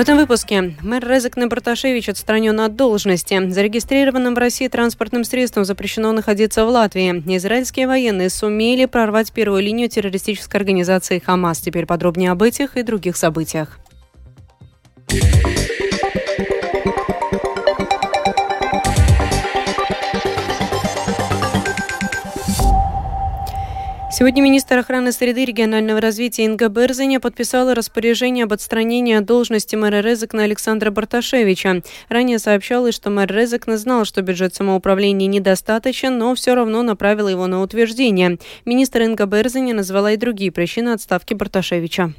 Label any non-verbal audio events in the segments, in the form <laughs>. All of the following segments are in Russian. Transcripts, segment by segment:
этом выпуске мэр Резекне Барташевич отстранен от должности. Зарегистрированным в России транспортным средством запрещено находиться в Латвии. Израильские военные сумели прорвать первую линию террористической организации «Хамас». Теперь подробнее об этих и других событиях. Сегодня министр охраны среды регионального развития Инга Берзиня подписала распоряжение об отстранении от должности мэра Резекна Александра Барташевича. Ранее сообщалось, что мэр Резекна знал, что бюджет самоуправления недостаточен, но все равно направил его на утверждение. Министр Инга Берзиня назвала и другие причины отставки Барташевича.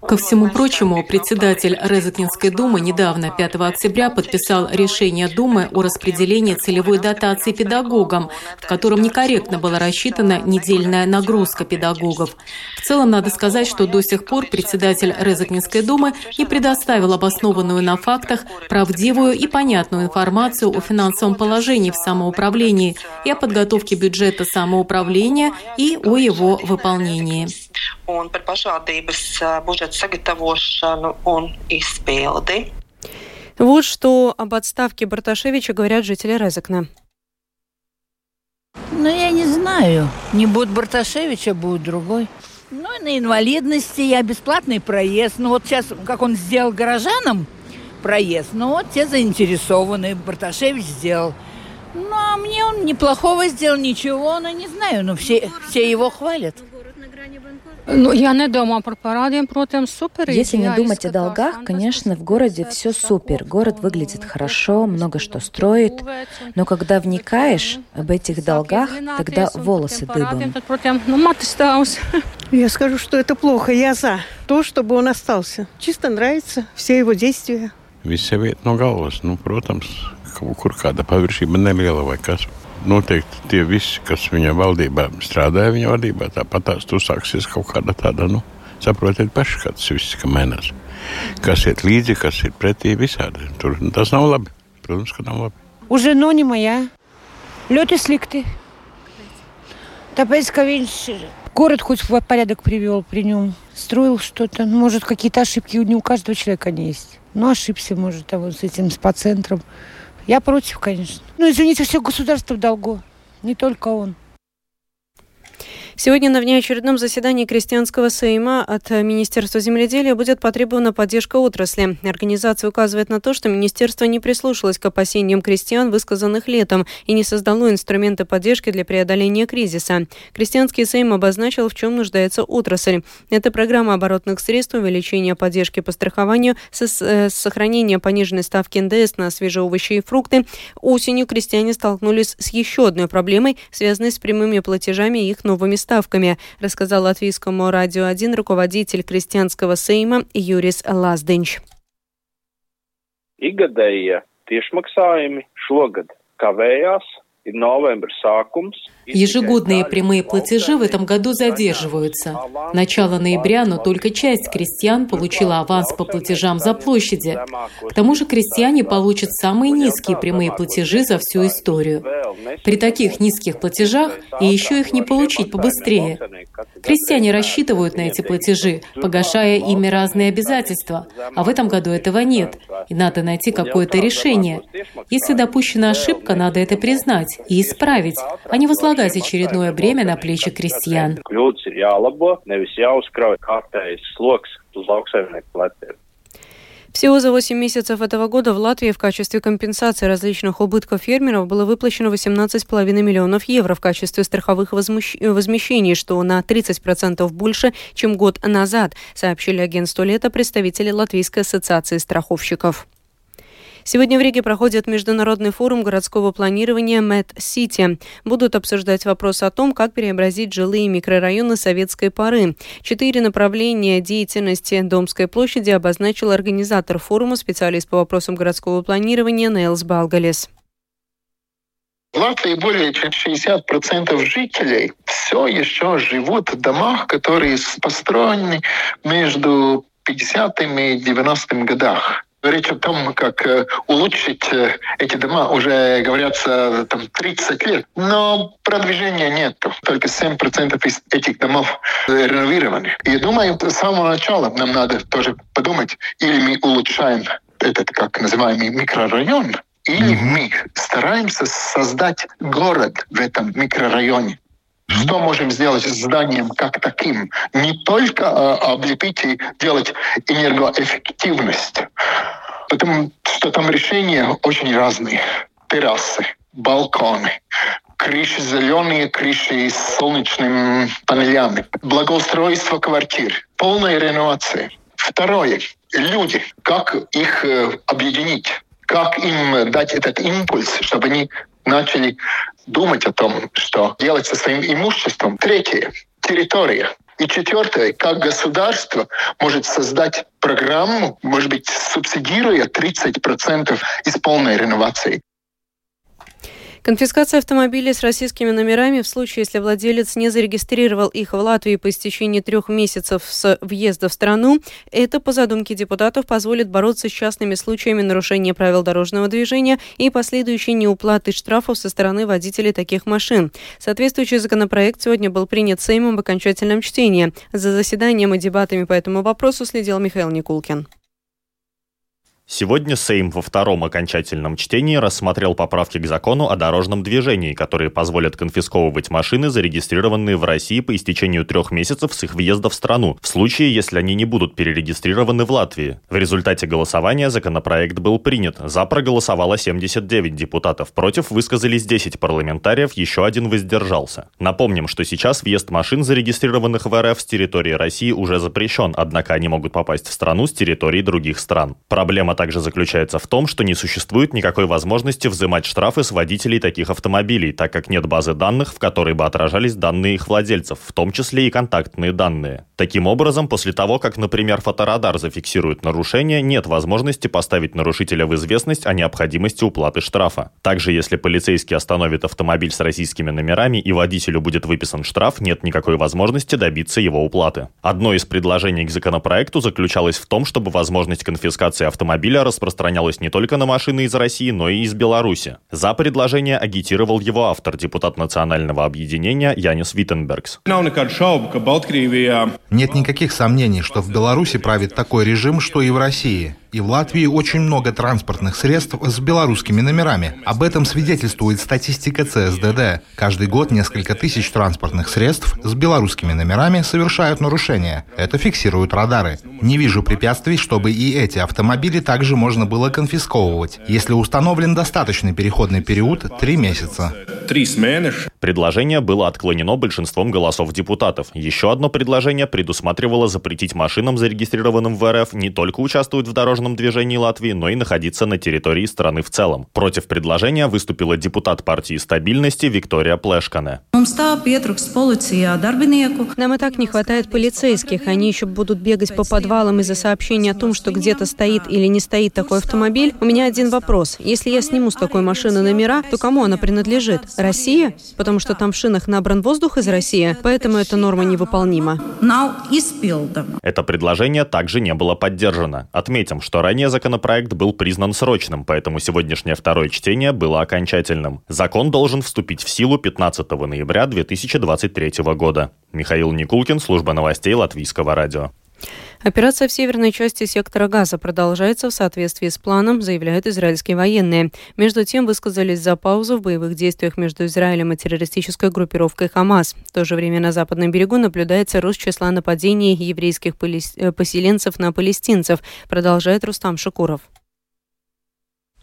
Ко всему прочему, председатель Резакинской думы недавно, 5 октября, подписал решение Думы о распределении целевой дотации педагогам, в котором некорректно была рассчитана недельная нагрузка педагогов. В целом, надо сказать, что до сих пор председатель Резакинской думы не предоставил обоснованную на фактах, правдивую и понятную информацию о финансовом положении в самоуправлении и о подготовке бюджета самоуправления и о его выполнении un par pašvaldības budžeta sagatavošanu un izpildi. Вот что об отставке Барташевича говорят жители Резекна. Ну, я не знаю. Не будет Барташевича, будет другой. Ну, на инвалидности я бесплатный проезд. Ну, вот сейчас, как он сделал горожанам проезд, ну, вот те заинтересованы. Барташевич сделал. Ну, а мне он неплохого сделал, ничего, ну, не знаю, но все, все его хвалят. Ну, я не думаю про парадiem, протем супер. Если не думать о долгах, конечно, в городе все супер. Город выглядит хорошо, много что строит. Но когда вникаешь об этих долгах, тогда волосы дыбом. Ну, <laughs> я скажу, что это плохо. Я за то, чтобы он остался. Чисто нравится все его действия. Vieta no galvas. Nu, protams, kaut kur kāda paviršība neliela vai kas noteikti tie visi, kas viņa valdībā strādāja, viņa vadībā, tāpat tās uzsāksies kaut kāda tāda, nu, saprotiet paši, kā tas viss ka mainās. Kas iet līdzi, kas ir pretī visādi. Tur tas nav labi. Protams, ka nav labi. Уже ну не моя. Ļoti slikti. Tāpēc, ka viņš город хоть в порядок привел при нем, строил что-то. Ну, может, какие-то ошибки у, не у каждого человека они есть. Ну, ошибся, может, там, вот с этим, с по центром. Я против, конечно. Ну, извините, все государство в долгу. Не только он. Сегодня на внеочередном заседании Крестьянского Сейма от Министерства земледелия будет потребована поддержка отрасли. Организация указывает на то, что министерство не прислушалось к опасениям крестьян, высказанных летом, и не создало инструменты поддержки для преодоления кризиса. Крестьянский Сейм обозначил, в чем нуждается отрасль. Это программа оборотных средств, увеличение поддержки по страхованию, э, сохранение пониженной ставки НДС на свежие овощи и фрукты. Осенью крестьяне столкнулись с еще одной проблемой, связанной с прямыми платежами и их новыми ставками, рассказал латвийскому радио 1 руководитель крестьянского сейма Юрис kavējās Ежегодные прямые платежи в этом году задерживаются. Начало ноября, но только часть крестьян получила аванс по платежам за площади. К тому же крестьяне получат самые низкие прямые платежи за всю историю. При таких низких платежах и еще их не получить побыстрее. Крестьяне рассчитывают на эти платежи, погашая ими разные обязательства, а в этом году этого нет, и надо найти какое-то решение. Если допущена ошибка, надо это признать и исправить, а не возлагать очередное бремя на плечи крестьян. Всего за 8 месяцев этого года в Латвии в качестве компенсации различных убытков фермеров было выплачено 18,5 миллионов евро в качестве страховых возмещений, что на 30% больше, чем год назад, сообщили агентству «Лето» представители Латвийской ассоциации страховщиков. Сегодня в Риге проходит международный форум городского планирования MadCity. Будут обсуждать вопрос о том, как преобразить жилые микрорайоны советской поры. Четыре направления деятельности Домской площади обозначил организатор форума, специалист по вопросам городского планирования Нейлс Балгалес. В Латвии более чем 60% жителей все еще живут в домах, которые построены между 50-ми и 90-ми годах. Речь о том, как э, улучшить э, эти дома, уже говорятся там 30 лет. Но продвижения нет. Только 7% из этих домов реновированы. И я думаю, с самого начала нам надо тоже подумать, или мы улучшаем этот, как называемый, микрорайон, или мы стараемся создать город в этом микрорайоне. Что можем сделать с зданием как таким? Не только э, облепить и делать энергоэффективность, потому что там решения очень разные. Террасы, балконы, крыши зеленые, крыши с солнечными панелями, благоустройство квартир, полная реновация. Второе. Люди. Как их э, объединить? Как им дать этот импульс, чтобы они начали думать о том, что делать со своим имуществом. Третье – территория. И четвертое, как государство может создать программу, может быть, субсидируя 30% из полной реновации. Конфискация автомобилей с российскими номерами в случае, если владелец не зарегистрировал их в Латвии по истечении трех месяцев с въезда в страну, это, по задумке депутатов, позволит бороться с частными случаями нарушения правил дорожного движения и последующей неуплаты штрафов со стороны водителей таких машин. Соответствующий законопроект сегодня был принят Сеймом в окончательном чтении. За заседанием и дебатами по этому вопросу следил Михаил Никулкин. Сегодня Сейм во втором окончательном чтении рассмотрел поправки к закону о дорожном движении, которые позволят конфисковывать машины, зарегистрированные в России по истечению трех месяцев с их въезда в страну, в случае, если они не будут перерегистрированы в Латвии. В результате голосования законопроект был принят. За проголосовало 79 депутатов, против высказались 10 парламентариев, еще один воздержался. Напомним, что сейчас въезд машин, зарегистрированных в РФ с территории России, уже запрещен, однако они могут попасть в страну с территории других стран. Проблема также заключается в том, что не существует никакой возможности взимать штрафы с водителей таких автомобилей, так как нет базы данных, в которой бы отражались данные их владельцев, в том числе и контактные данные. Таким образом, после того, как, например, фоторадар зафиксирует нарушение, нет возможности поставить нарушителя в известность о необходимости уплаты штрафа. Также, если полицейский остановит автомобиль с российскими номерами и водителю будет выписан штраф, нет никакой возможности добиться его уплаты. Одно из предложений к законопроекту заключалось в том, чтобы возможность конфискации автомобиля автомобиля распространялось не только на машины из России, но и из Беларуси. За предложение агитировал его автор, депутат национального объединения Янис Виттенбергс. Нет никаких сомнений, что в Беларуси правит такой режим, что и в России. И в Латвии очень много транспортных средств с белорусскими номерами. Об этом свидетельствует статистика ЦСДД. Каждый год несколько тысяч транспортных средств с белорусскими номерами совершают нарушения. Это фиксируют радары. Не вижу препятствий, чтобы и эти автомобили также можно было конфисковывать, если установлен достаточный переходный период – три месяца. Предложение было отклонено большинством голосов депутатов. Еще одно предложение предусматривало запретить машинам, зарегистрированным в РФ, не только участвовать в дорожном движении Латвии, но и находиться на территории страны в целом. Против предложения выступила депутат партии стабильности Виктория Плешкане. Нам и так не хватает полицейских. Они еще будут бегать по подвалам из-за сообщения о том, что где-то стоит или не стоит такой автомобиль. У меня один вопрос. Если я сниму с такой машины номера, то кому она принадлежит? Россия? Потому что там в шинах набран воздух из России, поэтому эта норма невыполнима. Это предложение также не было поддержано. Отметим, что ранее законопроект был признан срочным, поэтому сегодняшнее второе чтение было окончательным. Закон должен вступить в силу 15 ноября 2023 года. Михаил Никулкин, служба новостей Латвийского радио. Операция в северной части сектора Газа продолжается в соответствии с планом, заявляют израильские военные. Между тем высказались за паузу в боевых действиях между Израилем и террористической группировкой Хамас. В то же время на западном берегу наблюдается рост числа нападений еврейских э, поселенцев на палестинцев, продолжает Рустам Шакуров.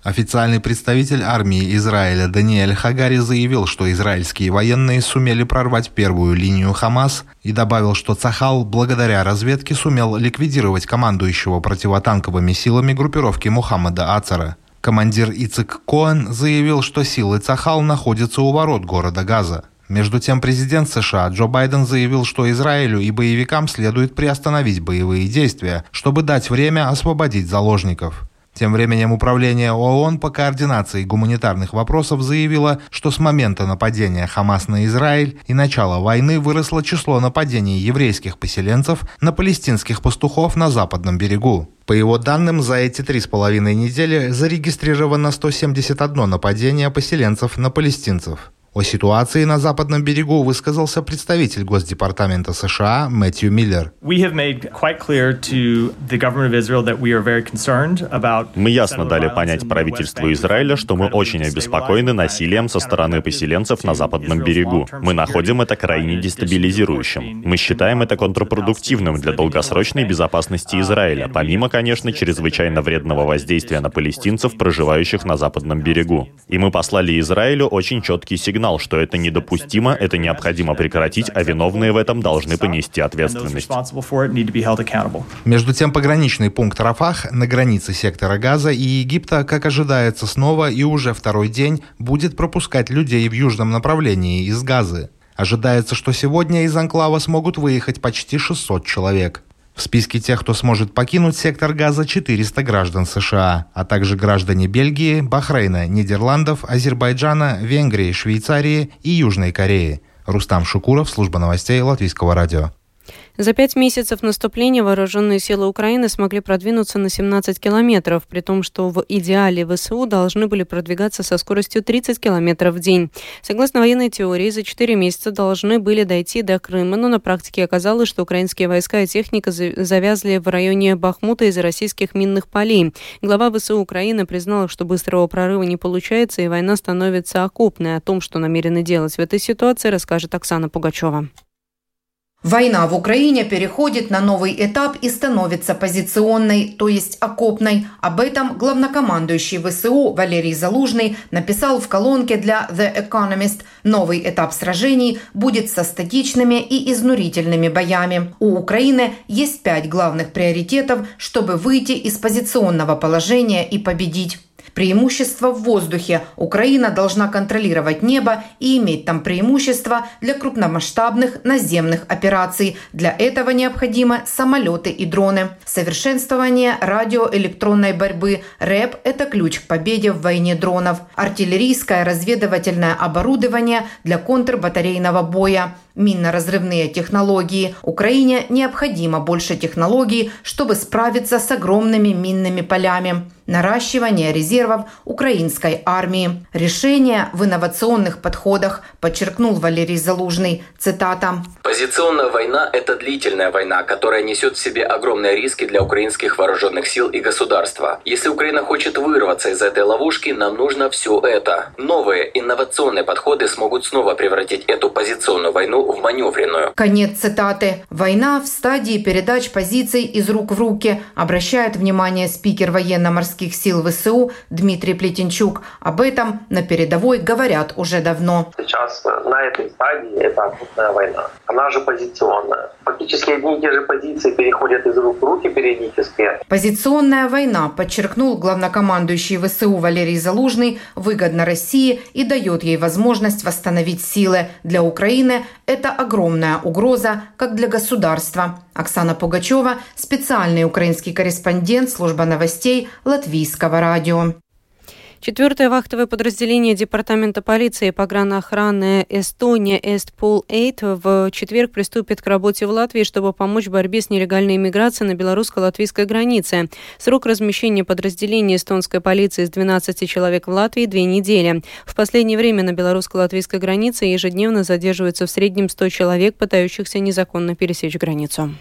Официальный представитель армии Израиля Даниэль Хагари заявил, что израильские военные сумели прорвать первую линию Хамас и добавил, что Цахал благодаря разведке сумел ликвидировать командующего противотанковыми силами группировки Мухаммада Ацара. Командир Ицек Коэн заявил, что силы Цахал находятся у ворот города Газа. Между тем, президент США Джо Байден заявил, что Израилю и боевикам следует приостановить боевые действия, чтобы дать время освободить заложников. Тем временем Управление ООН по координации гуманитарных вопросов заявило, что с момента нападения Хамас на Израиль и начала войны выросло число нападений еврейских поселенцев на палестинских пастухов на западном берегу. По его данным, за эти три с половиной недели зарегистрировано 171 нападение поселенцев на палестинцев. О ситуации на западном берегу высказался представитель Госдепартамента США Мэтью Миллер. Мы ясно дали понять правительству Израиля, что мы очень обеспокоены насилием со стороны поселенцев на западном берегу. Мы находим это крайне дестабилизирующим. Мы считаем это контрпродуктивным для долгосрочной безопасности Израиля, помимо, конечно, чрезвычайно вредного воздействия на палестинцев, проживающих на западном берегу. И мы послали Израилю очень четкий сигнал сигнал, что это недопустимо, это необходимо прекратить, а виновные в этом должны понести ответственность. Между тем, пограничный пункт Рафах на границе сектора Газа и Египта, как ожидается, снова и уже второй день будет пропускать людей в южном направлении из Газы. Ожидается, что сегодня из анклава смогут выехать почти 600 человек. В списке тех, кто сможет покинуть сектор газа, 400 граждан США, а также граждане Бельгии, Бахрейна, Нидерландов, Азербайджана, Венгрии, Швейцарии и Южной Кореи. Рустам Шукуров, служба новостей Латвийского радио. За пять месяцев наступления вооруженные силы Украины смогли продвинуться на 17 километров, при том, что в идеале ВСУ должны были продвигаться со скоростью 30 километров в день. Согласно военной теории, за четыре месяца должны были дойти до Крыма, но на практике оказалось, что украинские войска и техника завязли в районе Бахмута из-за российских минных полей. Глава ВСУ Украины признала, что быстрого прорыва не получается и война становится окопной. О том, что намерены делать в этой ситуации, расскажет Оксана Пугачева. Война в Украине переходит на новый этап и становится позиционной, то есть окопной. Об этом главнокомандующий ВСУ Валерий Залужный написал в колонке для The Economist. Новый этап сражений будет со статичными и изнурительными боями. У Украины есть пять главных приоритетов, чтобы выйти из позиционного положения и победить. Преимущество в воздухе. Украина должна контролировать небо и иметь там преимущество для крупномасштабных наземных операций. Для этого необходимы самолеты и дроны. Совершенствование радиоэлектронной борьбы. РЭП – это ключ к победе в войне дронов. Артиллерийское разведывательное оборудование для контрбатарейного боя минно-разрывные технологии. Украине необходимо больше технологий, чтобы справиться с огромными минными полями наращивание резервов украинской армии. Решение в инновационных подходах, подчеркнул Валерий Залужный. Цитата. Позиционная война – это длительная война, которая несет в себе огромные риски для украинских вооруженных сил и государства. Если Украина хочет вырваться из этой ловушки, нам нужно все это. Новые инновационные подходы смогут снова превратить эту позиционную войну в маневренную. Конец цитаты. Война в стадии передач позиций из рук в руки, обращает внимание спикер военно-морских сил ВСУ Дмитрий Плетенчук. Об этом на передовой говорят уже давно. Сейчас на этой стадии это окрупная война. Она же позиционная. Фактически одни и те же позиции переходят из рук в руки периодически. Позиционная война, подчеркнул главнокомандующий ВСУ Валерий Залужный, выгодна России и дает ей возможность восстановить силы. Для Украины это огромная угроза, как для государства. Оксана Пугачева, специальный украинский корреспондент служба новостей Латвийского радио. Четвертое вахтовое подразделение Департамента полиции и погранохраны Эстония Эстпол-8 в четверг приступит к работе в Латвии, чтобы помочь в борьбе с нелегальной иммиграцией на белорусско-латвийской границе. Срок размещения подразделения эстонской полиции из 12 человек в Латвии – две недели. В последнее время на белорусско-латвийской границе ежедневно задерживается в среднем 100 человек, пытающихся незаконно пересечь границу.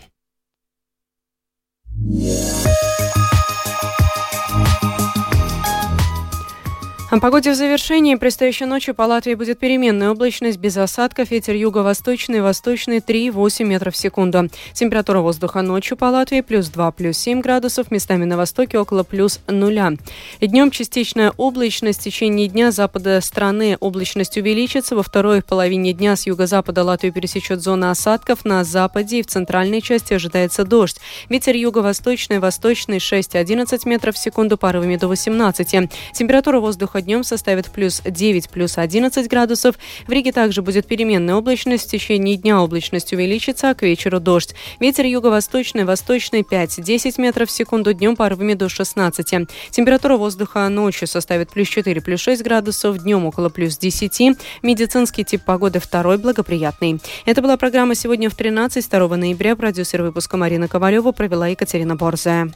О погоде в завершении. Предстоящей ночью по Латвии будет переменная облачность без осадков. Ветер юго-восточный, восточный 3,8 метров в секунду. Температура воздуха ночью по Латвии плюс 2, плюс 7 градусов. Местами на востоке около плюс 0. Днем частичная облачность. В течение дня запада страны облачность увеличится. Во второй половине дня с юго-запада Латвию пересечет зона осадков. На западе и в центральной части ожидается дождь. Ветер юго-восточный, восточный 6-11 метров в секунду, порывами до 18. Температура воздуха воздуха днем составит плюс 9, плюс 11 градусов. В Риге также будет переменная облачность. В течение дня облачность увеличится, а к вечеру дождь. Ветер юго-восточный, восточный 5-10 метров в секунду, днем порывами до 16. Температура воздуха ночью составит плюс 4, плюс 6 градусов, днем около плюс 10. Медицинский тип погоды второй благоприятный. Это была программа «Сегодня в 13» 2 ноября. Продюсер выпуска Марина Ковалева провела Екатерина Борзая.